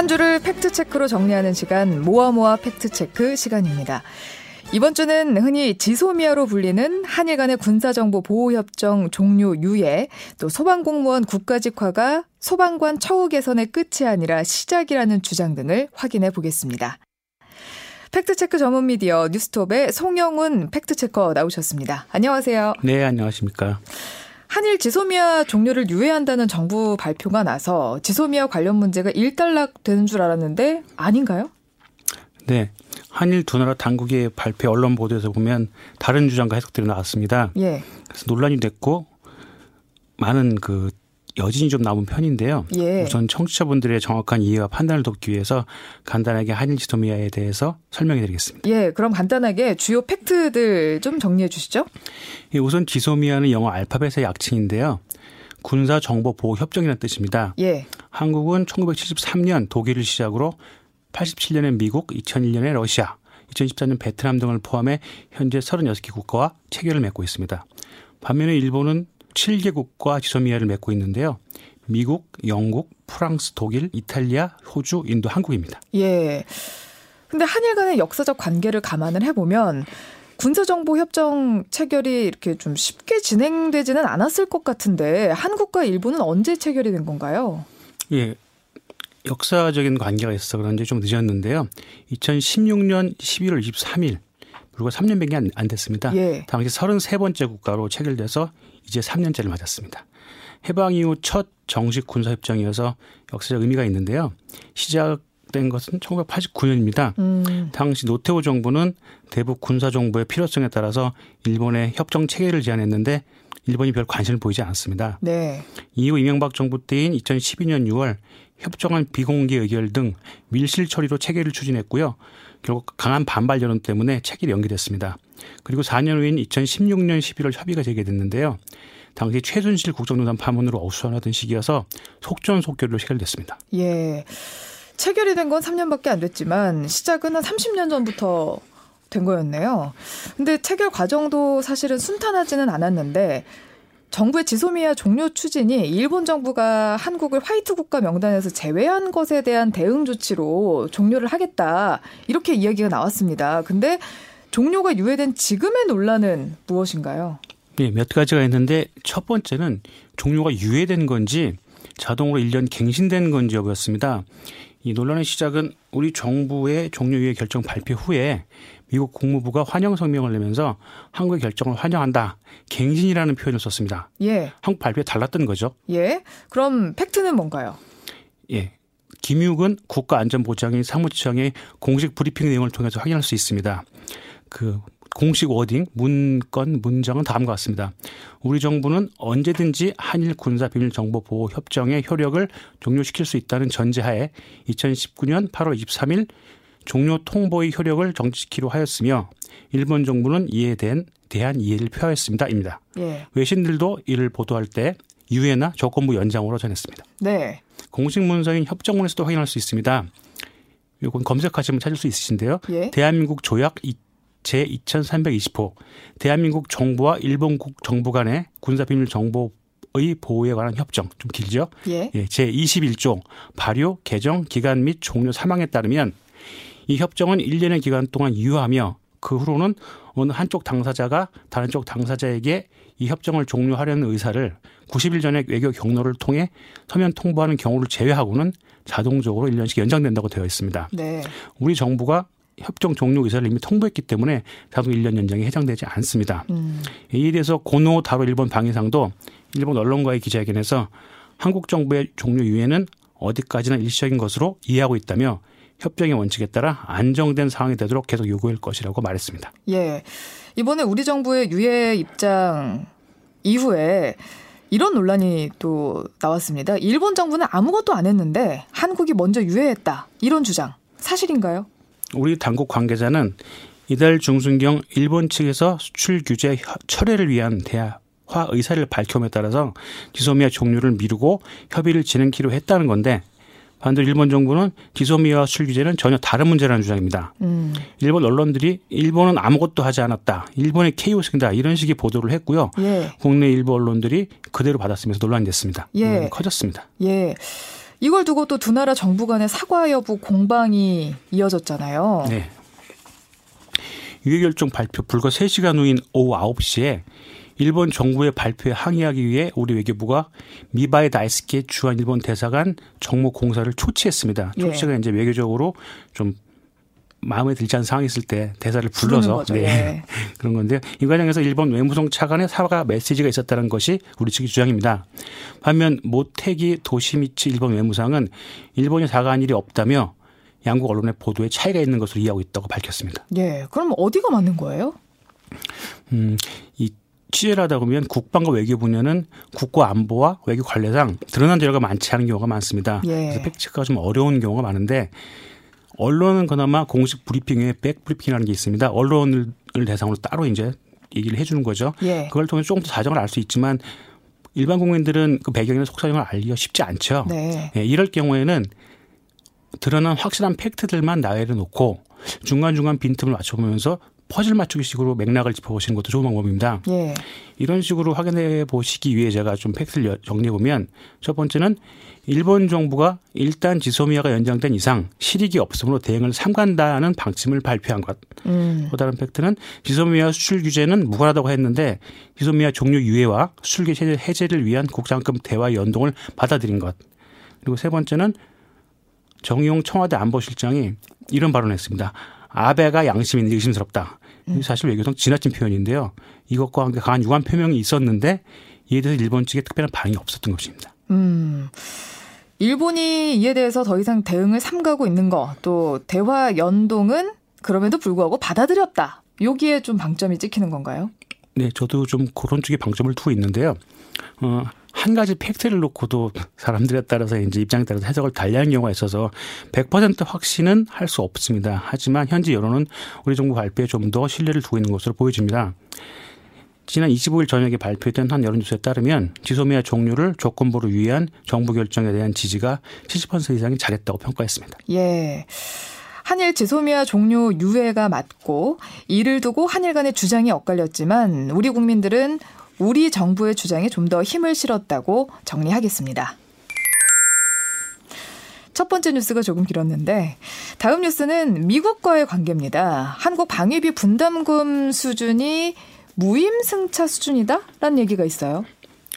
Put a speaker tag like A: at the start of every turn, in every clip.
A: 한 주를 팩트체크로 정리하는 시간 모아모아 팩트체크 시간입니다. 이번 주는 흔히 지소미아로 불리는 한일 간의 군사정보 보호협정 종료 유예, 또 소방공무원 국가직화가 소방관 처우 개선의 끝이 아니라 시작이라는 주장 등을 확인해 보겠습니다. 팩트체크 전문 미디어 뉴스톱의 송영훈 팩트체커 나오셨습니다. 안녕하세요.
B: 네, 안녕하십니까.
A: 한일 지소미아 종료를 유예한다는 정부 발표가 나서 지소미아 관련 문제가 일단락 되는 줄 알았는데 아닌가요?
B: 네. 한일 두 나라 당국의 발표 언론 보도에서 보면 다른 주장과 해석들이 나왔습니다.
A: 예.
B: 그래서 논란이 됐고 많은 그 여진이 좀 남은 편인데요.
A: 예.
B: 우선 청취자분들의 정확한 이해와 판단을 돕기 위해서 간단하게 한일 지소미아에 대해서 설명해 드리겠습니다.
A: 예, 그럼 간단하게 주요 팩트들 좀 정리해 주시죠.
B: 예, 우선 지소미아는 영어 알파벳의 약칭인데요. 군사 정보 보호 협정이라는 뜻입니다.
A: 예.
B: 한국은 1973년 독일을 시작으로 87년에 미국, 2001년에 러시아, 2014년 베트남 등을 포함해 현재 36개 국가와 체결을 맺고 있습니다. 반면에 일본은 7개국과 지소미아를 맺고 있는데요. 미국, 영국, 프랑스, 독일, 이탈리아, 호주, 인도, 한국입니다.
A: 예. 근데 한일 간의 역사적 관계를 감안을 해보면 군사정보 협정 체결이 이렇게 좀 쉽게 진행되지는 않았을 것 같은데 한국과 일본은 언제 체결이 된 건가요?
B: 예. 역사적인 관계가 있어서 그런지 좀 늦었는데요. 2016년 11월 23일 불과 3년밖에 안, 안 됐습니다.
A: 예.
B: 당시 33번째 국가로 체결돼서 이제 3년째를 맞았습니다. 해방 이후 첫 정식 군사협정이어서 역사적 의미가 있는데요. 시작된 것은 1989년입니다.
A: 음.
B: 당시 노태우 정부는 대북 군사정보의 필요성에 따라서 일본의 협정 체결을 제안했는데 일본이 별 관심을 보이지 않았습니다.
A: 네.
B: 이후 이명박 정부 때인 2012년 6월 협정안 비공개 의결 등 밀실 처리로 체결을 추진했고요. 결국 강한 반발 여론 때문에 체결이 연기됐습니다. 그리고 4년 후인 2016년 11월 협의가 재개됐는데요. 당시 최순실 국정농단 파문으로 어수선하던 시기여서 속전속결로 체결됐습니다.
A: 예. 체결이 된 건 3년밖에 안 됐지만 시작은 한 30년 전부터 된 거였네요. 근데 체결 과정도 사실은 순탄하지는 않았는데 정부의 지소미아 종료 추진이 일본 정부가 한국을 화이트 국가 명단에서 제외한 것에 대한 대응 조치로 종료를 하겠다. 이렇게 이야기가 나왔습니다. 근데 종료가 유예된 지금의 논란은 무엇인가요?
B: 네, 몇 가지가 있는데 첫 번째는 종료가 유예된 건지 자동으로 1년 갱신된 건지 여부였습니다. 이 논란의 시작은 우리 정부의 종료 유예 결정 발표 후에 미국 국무부가 환영 성명을 내면서 한국의 결정을 환영한다. 갱신이라는 표현을 썼습니다.
A: 예.
B: 한국 발표와 달랐던 거죠.
A: 예. 그럼 팩트는 뭔가요?
B: 예. 김유근 국가안전보장회의 사무처장의 공식 브리핑 내용을 통해서 확인할 수 있습니다. 그 공식 wording, 문건, 문장은 다음과 같습니다. 우리 정부는 언제든지 한일 군사 비밀 정보 보호 협정의 효력을 종료시킬 수 있다는 전제하에 2019년 8월 23일 종료 통보의 효력을 정지시키려 하였으며 일본 정부는 이에 대한 대한 이해를 표하였습니다입니다.
A: 예.
B: 외신들도 이를 보도할 때 유예나 조건부 연장으로 전했습니다.
A: 네.
B: 공식 문서인 협정문에서도 확인할 수 있습니다. 이건 검색하시면 찾을 수 있으신데요.
A: 예.
B: 대한민국 조약 제 2320호 대한민국 정부와 일본국 정부 간의 군사비밀 정보 의 보호에 관한 협정 좀 길죠.
A: 예.
B: 예, 제 21조 발효, 개정, 기간 및 종료 사망에 따르면 이 협정은 1년의 기간 동안 유효하며 그 후로는 어느 한쪽 당사자가 다른 쪽 당사자에게 이 협정을 종료하려는 의사를 90일 전에 외교 경로를 통해 서면 통보하는 경우를 제외하고는 자동적으로 1년씩 연장된다고 되어 있습니다.
A: 네.
B: 우리 정부가 협정 종료 의사를 이미 통보했기 때문에 자동 1년 연장이 해당되지 않습니다.
A: 음.
B: 이에 대해서 고노 다로 일본 방위상도 일본 언론과의 기자회견에서 한국 정부의 종료 유예는 어디까지나 일시적인 것으로 이해하고 있다며 협정의 원칙에 따라 안정된 상황이 되도록 계속 요구할 것이라고 말했습니다.
A: 예. 이번에 우리 정부의 유예 입장 이후에 이런 논란이 또 나왔습니다. 일본 정부는 아무것도 안 했는데 한국이 먼저 유예했다. 이런 주장. 사실인가요?
B: 우리 당국 관계자는 이달 중순경 일본 측에서 수출 규제 철회를 위한 대화 의사를 밝힘에 따라서 지소미아 종료를 미루고 협의를 진행키로 했다는 건데 반대로 일본 정부는 지소미아 수출 규제는 전혀 다른 문제라는 주장입니다.
A: 음.
B: 일본 언론들이 일본은 아무것도 하지 않았다. 일본의 케이오스다. 이런 식의 보도를 했고요.
A: 예.
B: 국내 일부 언론들이 그대로 받았으면서 논란이 됐습니다.
A: 예.
B: 논란이 커졌습니다.
A: 예. 이걸 두고 또 두 나라 정부 간의 사과 여부 공방이 이어졌잖아요.
B: 네. 유해결정 발표 불과 3시간 후인 오후 9시에 일본 정부의 발표에 항의하기 위해 우리 외교부가 미바의 다이스키의 주한 일본 대사관 정모 공사를 초치했습니다. 예. 초치가 예. 이제 외교적으로 좀 마음에 들지 않은 상황이 있을 때 대사를 불러서 네. 네. 그런 건데요. 이 과정에서 일본 외무성 차관의 사과 메시지가 있었다는 것이 우리 측의 주장입니다. 반면 모테기 도시미치 일본 외무상은 일본이 사과한 일이 없다며 양국 언론의 보도에 차이가 있는 것으로 이해하고 있다고 밝혔습니다.
A: 예. 그럼 어디가 맞는 거예요?
B: 음, 이 취재를 하다 보면 국방과 외교 분야는 국가 안보와 외교 관례상 드러난 자료가 많지 않은 경우가 많습니다. 예. 그래서 팩트체크가 좀 어려운 경우가 많은데 언론은 그나마 공식 브리핑 에 백 브리핑이라는 게 있습니다. 언론을 대상으로 따로 이제 얘기를 해주는 거죠. 예. 그걸 통해 서 조금 더 사정을 알 수 있지만 일반 국민들은 그 배경이나 속사정을 알기가 쉽지 않죠. 네. 예, 이럴 경우에는 드러난 확실한 팩트들만 나열해 놓고 중간중간 빈틈을 맞춰보면서 퍼즐 맞추기 식으로 맥락을 짚어보시는 것도 좋은 방법입니다. 예. 이런 식으로 확인해 보시기 위해 제가 좀 팩트를 정리해 보면 첫 번째는 일본 정부가 일단 지소미아가 연장된 이상 실익이 없으므로 대응을 삼간다는 방침을 발표한 것. 음. 또 다른 팩트는 지소미아 수출 규제는 무관하다고 했는데 지소미아 종료 유예와 수출 규제 해제를 위한 국장급 대화 연동을 받아들인 것. 그리고 세 번째는 정용 청와대 안보실장이 이런 발언을 했습니다. 아베가 양심인데 의심스럽다. 음. 사실 외교상 지나친 표현인데요. 이것과 함께 강한 유감 표명이 있었는데 이에 대해서 일본 측에 특별한 반응이 없었던 것입니다. 음.
A: 일본이 이에 대해서 더 이상 대응을 삼가고 있는 거, 또 대화 연동은 그럼에도 불구하고 받아들였다. 여기에 좀 방점이 찍히는 건가요?
B: 네, 저도 좀 그런 쪽에 방점을 두고 있는데요. 어, 한 가지 팩트를 놓고도 사람들에 따라서 이제 입장에 따라서 해석을 달리하는 경우가 있어서 100% 확신은 할 수 없습니다. 하지만 현재 여론은 우리 정부 발표에 좀 더 신뢰를 두고 있는 것으로 보여집니다. 지난 25일 저녁에 발표된 한 여론조사에 따르면 지소미아 종료를 조건부로 위한 정부 결정에 대한 지지가 70% 이상이 잘했다고 평가했습니다.
A: 예. 한일 지소미아 종료 유예가 맞고 이를 두고 한일 간의 주장이 엇갈렸지만 우리 국민들은 우리 정부의 주장에 좀 더 힘을 실었다고 정리하겠습니다. 첫 번째 뉴스가 조금 길었는데 다음 뉴스는 미국과의 관계입니다. 한국 방위비 분담금 수준이 무임승차 수준이다라는 얘기가 있어요.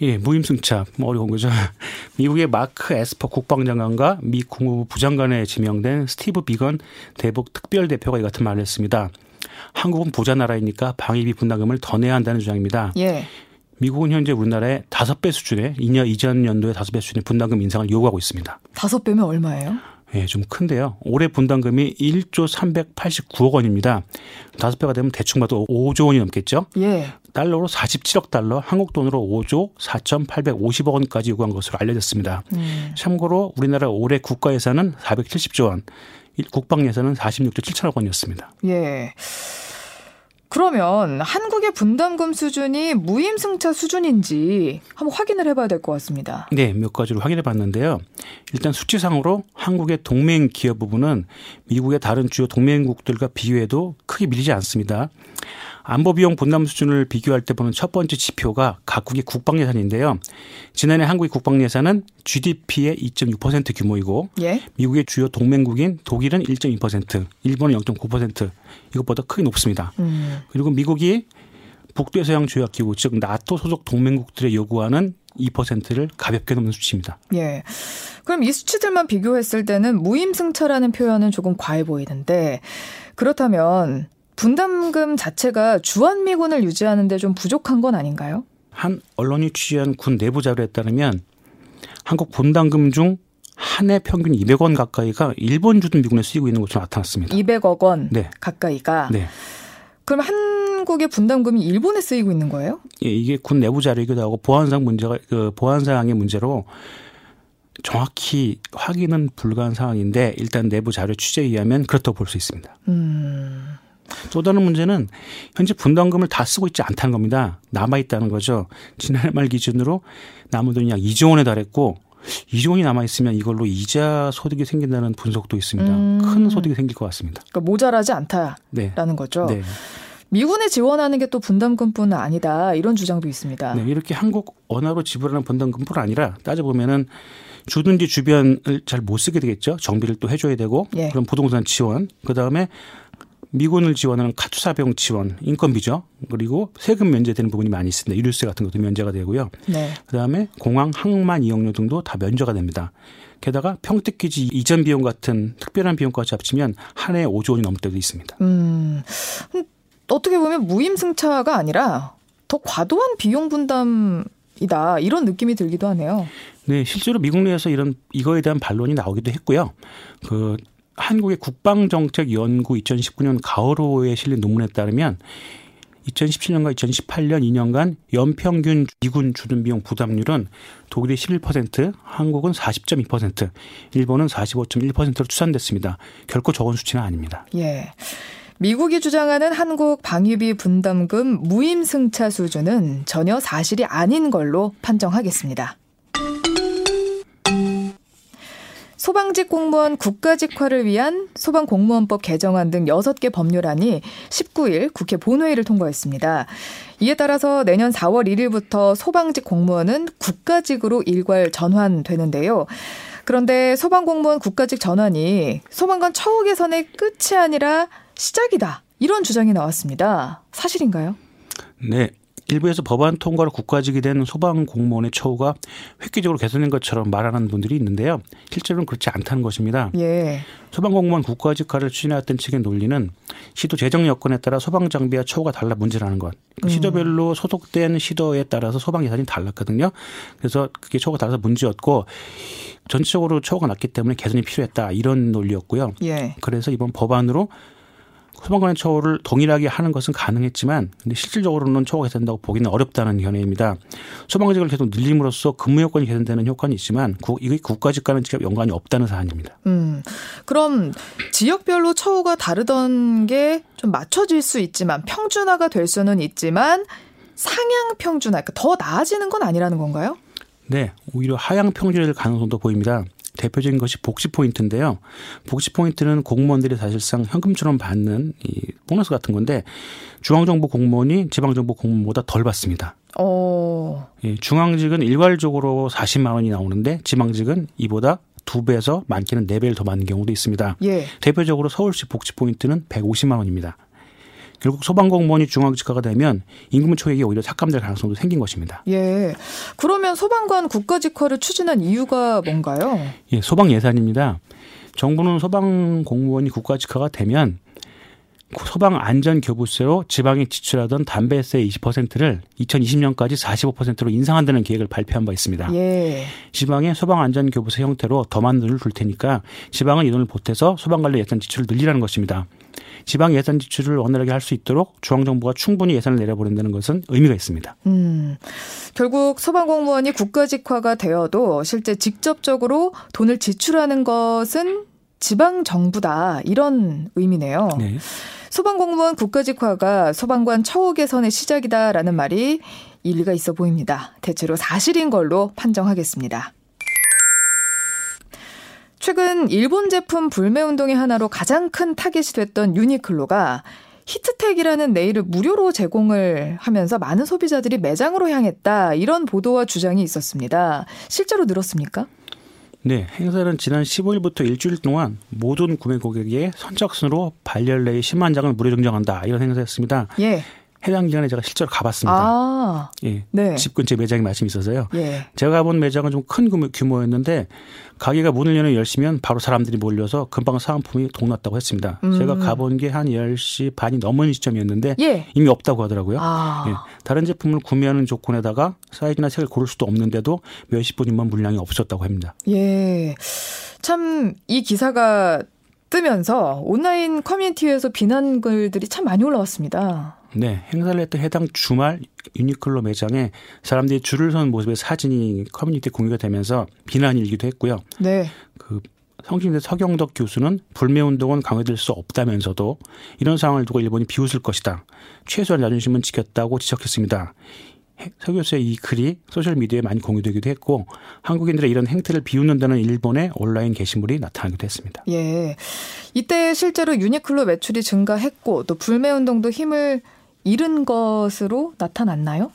B: 예, 무임승차 뭐 어려운 거죠. 미국의 마크 에스퍼 국방장관과 미 국무부 부장관에 지명된 스티브 비건 대북 특별 대표가 이 같은 말을 했습니다. 한국은 부자 나라이니까 방위비 분담금을 더 내야 한다는 주장입니다. 예. 미국은 현재 우리나라의 다섯 배 수준의 2년 이전 연도의 다섯 배 수준의 분담금 인상을 요구하고 있습니다.
A: 다섯 배면 얼마예요?
B: 예, 좀 큰데요. 올해 분담금이 1조 389억 원입니다. 다섯 배가 되면 대충 봐도 5조 원이 넘겠죠? 예. 달러로 47억 달러, 한국 돈으로 5조 4,850억 원까지 요구한 것으로 알려졌습니다. 음. 참고로 우리나라 올해 국가 예산은 470조 원, 국방 예산은 46조 7천억 원이었습니다.
A: 예. 그러면 한국의 분담금 수준이 무임승차 수준인지 한번 확인을 해봐야 될 것 같습니다.
B: 네, 몇 가지로 확인해 봤는데요. 일단 수치상으로 한국의 동맹 기업 부분은 미국의 다른 주요 동맹국들과 비교해도 크게 밀리지 않습니다. 안보 비용 분담 수준을 비교할 때 보는 첫 번째 지표가 각국의 국방 예산인데요. 지난해 한국의 국방 예산은 GDP의 2.6% 규모이고 예? 미국의 주요 동맹국인 독일은 1.2%, 일본은 0.9% 이것보다 크게 높습니다. 음. 그리고 미국이 북대서양 조약기구 즉 나토 소속 동맹국들의 요구하는 2%를 가볍게 넘는 수치입니다.
A: 예. 그럼 이 수치들만 비교했을 때는 무임승차라는 표현은 조금 과해 보이는데 그렇다면 분담금 자체가 주한미군을 유지하는데 좀 부족한 건 아닌가요?
B: 한 언론이 취재한 군 내부 자료에 따르면 한국 분담금 중 한 해 평균 200원 가까이가 일본 주둔 미군에 쓰이고 있는 것으로 나타났습니다.
A: 200억 원 네. 가까이가. 네. 그럼 한국의 분담금이 일본에 쓰이고 있는 거예요?
B: 예, 이게 군 내부 자료이기도 하고 보안상 문제가 그 보안 사항의 문제로 정확히 확인은 불가한 상황인데 일단 내부 자료 취재에 의하면 그렇다고 볼 수 있습니다. 음. 또 다른 문제는 현재 분담금을 다 쓰고 있지 않다는 겁니다. 남아 있다는 거죠. 지난해 말 기준으로 남은 돈이 약 2조 원에 달했고 2조 원이 남아 있으면 이걸로 이자 소득이 생긴다는 분석도 있습니다. 음. 큰 소득이 생길 것 같습니다.
A: 그러니까 모자라지 않다라는 네. 거죠. 네. 미군에 지원하는 게 또 분담금뿐은 아니다 이런 주장도 있습니다.
B: 네, 이렇게 한국 원화로 지불하는 분담금뿐 아니라 따져 보면은 주둔지 주변을 잘 못 쓰게 되겠죠. 정비를 또 해줘야 되고 예. 그럼 부동산 지원 그 다음에 미군을 지원하는 카투사 병 지원 인건비죠. 그리고 세금 면제되는 부분이 많이 있습니다. 유류세 같은 것도 면제가 되고요. 네. 그다음에 공항 항만 이용료 등도 다 면제가 됩니다. 게다가 평택기지 이전 비용 같은 특별한 비용까지 합치면 한 해에 5조 원이 넘을 때도 있습니다. 음,
A: 어떻게 보면 무임승차가 아니라 더 과도한 비용 분담이다 이런 느낌이 들기도 하네요.
B: 네, 실제로 미국 내에서 이런 이거에 대한 반론이 나오기도 했고요. 그 한국의 국방정책연구 2019년 가을호에 실린 논문에 따르면 2017년과 2018년 2년간 연평균 미군 주둔 비용 부담률은 독일이 11%, 한국은 40.2%, 일본은 45.1%로 추산됐습니다. 결코 적은 수치는 아닙니다.
A: 예. 미국이 주장하는 한국 방위비 분담금 무임승차 수준은 전혀 사실이 아닌 걸로 판정하겠습니다. 소방직 공무원 국가직화를 위한 소방공무원법 개정안 등 6개 법률안이 19일 국회 본회의를 통과했습니다. 이에 따라서 내년 4월 1일부터 소방직 공무원은 국가직으로 일괄 전환되는데요. 그런데 소방공무원 국가직 전환이 소방관 처우 개선의 끝이 아니라 시작이다. 이런 주장이 나왔습니다. 사실인가요?
B: 네. 일부에서 법안 통과로 국가직이 된 소방 공무원의 처우가 획기적으로 개선된 것처럼 말하는 분들이 있는데요. 실제로는 그렇지 않다는 것입니다. 예. 소방 공무원 국가직화를 추진해왔던 측의 논리는 시도 재정 여건에 따라 소방 장비와 처우가 달라 문제라는 것. 그 음. 시도별로 소속된 시도에 따라서 소방 예산이 달랐거든요. 그래서 그게 처우가 달라서 문제였고 전체적으로 처우가 낮기 때문에 개선이 필요했다 이런 논리였고요. 예. 그래서 이번 법안으로 소방관의 처우를 동일하게 하는 것은 가능했지만 근데 실질적으로는 처우가 개선된다고 보기는 어렵다는 견해입니다. 소방직을 계속 늘림으로써 근무 여건이 개선되는 효과는 있지만 이게 국가직과는 직접 연관이 없다는 사안입니다. 음,
A: 그럼 지역별로 처우가 다르던 게 좀 맞춰질 수 있지만 평준화가 될 수는 있지만 상향 평준화, 그러니까 더 나아지는 건 아니라는 건가요?
B: 네, 오히려 하향 평준화될 가능성도 보입니다. 대표적인 것이 복지 포인트인데요. 복지 포인트는 공무원들이 사실상 현금처럼 받는 이 보너스 같은 건데 중앙정부 공무원이 지방정부 공무원보다 덜 받습니다. 어. 예, 중앙직은 일괄적으로 40만 원이 나오는데 지방직은 이보다 두 배에서 많게는 네 배를 더 받는 경우도 있습니다. 예. 대표적으로 서울시 복지 포인트는 150만 원입니다. 결국 소방공무원이 중앙직화가 되면 임금 초액이 오히려 삭감될 가능성도 생긴 것입니다.
A: 예. 그러면 소방관 국가직화를 추진한 이유가 뭔가요?
B: 예, 소방 예산입니다. 정부는 소방 공무원이 국가직화가 되면 소방 안전 교부세로 지방에 지출하던 담배세 20%를 2020년까지 45%로 인상한다는 계획을 발표한 바 있습니다. 예. 지방에 소방 안전 교부세 형태로 더 많은 돈을 줄 테니까 지방은 이 돈을 보태서 소방 관리 예산 지출을 늘리라는 것입니다. 지방 예산 지출을 원활하게 할 수 있도록 중앙 정부가 충분히 예산을 내려보낸다는 것은 의미가 있습니다. 음,
A: 결국 소방공무원이 국가직화가 되어도 실제 직접적으로 돈을 지출하는 것은 지방 정부다 이런 의미네요. 네. 소방공무원 국가직화가 소방관 처우 개선의 시작이다라는 말이 일리가 있어 보입니다. 대체로 사실인 걸로 판정하겠습니다. 최근 일본 제품 불매 운동의 하나로 가장 큰 타겟이 됐던 유니클로가 히트텍이라는 네일을 무료로 제공을 하면서 많은 소비자들이 매장으로 향했다. 이런 보도와 주장이 있었습니다. 실제로 늘었습니까?
B: 네, 행사는 지난 15일부터 일주일 동안 모든 구매 고객에게 선착순으로 발열레이 10만 장을 무료 증정한다. 이런 행사였습니다. 예. 해당 기간에 제가 실제로 가봤습니다. 아, 예. 네. 집 근처 매장이 마침 있어서요. 예. 제가 가본 매장은 좀 큰 규모였는데 가게가 문을 여는 10시면 바로 사람들이 몰려서 금방 사은품이 동났다고 했습니다. 음. 제가 가본 게 한 10시 반이 넘은 시점이었는데 예. 이미 없다고 하더라고요. 아. 예. 다른 제품을 구매하는 조건에다가 사이즈나 색을 고를 수도 없는데도 몇십 분이면 물량이 없었다고 합니다.
A: 예. 참 이 기사가 뜨면서 온라인 커뮤니티에서 비난 글들이 참 많이 올라왔습니다.
B: 네, 행사를 했던 해당 주말 유니클로 매장에 사람들이 줄을 서는 모습의 사진이 커뮤니티에 공유가 되면서 비난이 일기도 했고요. 네. 그 성신대 서경덕 교수는 불매 운동은 강화될 수 없다면서도 이런 상황을 두고 일본이 비웃을 것이다. 최소한 자존심은 지켰다고 지적했습니다. 서 교수의 이 글이 소셜미디어에 많이 공유되기도 했고 한국인들의 이런 행태를 비웃는다는 일본의 온라인 게시물이 나타나기도 했습니다.
A: 예. 이때 실제로 유니클로 매출이 증가했고 또 불매 운동도 힘을 잃은 것으로 나타났나요?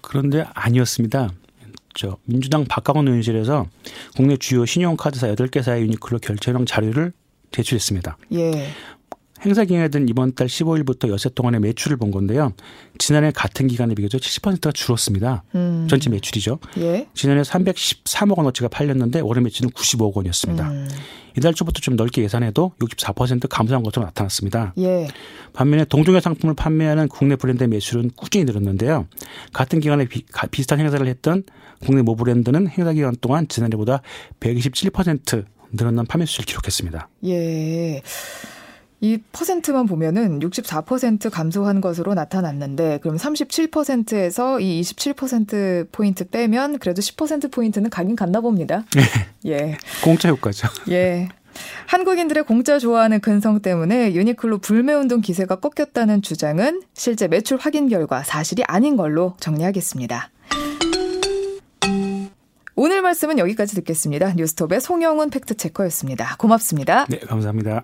B: 그런데 아니었습니다. 저 민주당 박강원 의원실에서 국내 주요 신용카드사 8개사의 유니클로 결제형 자료를 제출했습니다.
A: 예.
B: 행사 기간에든 이번 달 15일부터 여세 동안의 매출을 본 건데요. 지난해 같은 기간에 비교해서 70%가 줄었습니다. 음. 전체 매출이죠. 예. 지난해 313억 원어치가 팔렸는데 올해 매출은 95억 원이었습니다. 음. 이달 초부터 좀 넓게 예산해도 64% 감소한 것으로 나타났습니다. 예. 반면에 동종의 상품을 판매하는 국내 브랜드의 매출은 꾸준히 늘었는데요. 같은 기간에 비, 비슷한 행사를 했던 국내 모 브랜드는 행사 기간 동안 지난해보다 127% 늘어난 판매 수를 기록했습니다.
A: 예. 이 퍼센트만 보면은 64% 감소한 것으로 나타났는데 그럼 37%에서 이 27% 포인트 빼면 그래도 10% 포인트는 가긴 갔나 봅니다.
B: 네. 예. 공짜 효과죠.
A: 예. 한국인들의 공짜 좋아하는 근성 때문에 유니클로 불매운동 기세가 꺾였다는 주장은 실제 매출 확인 결과 사실이 아닌 걸로 정리하겠습니다. 오늘 말씀은 여기까지 듣겠습니다. 뉴스톱의 송영훈 팩트체커였습니다. 고맙습니다.
B: 네, 감사합니다.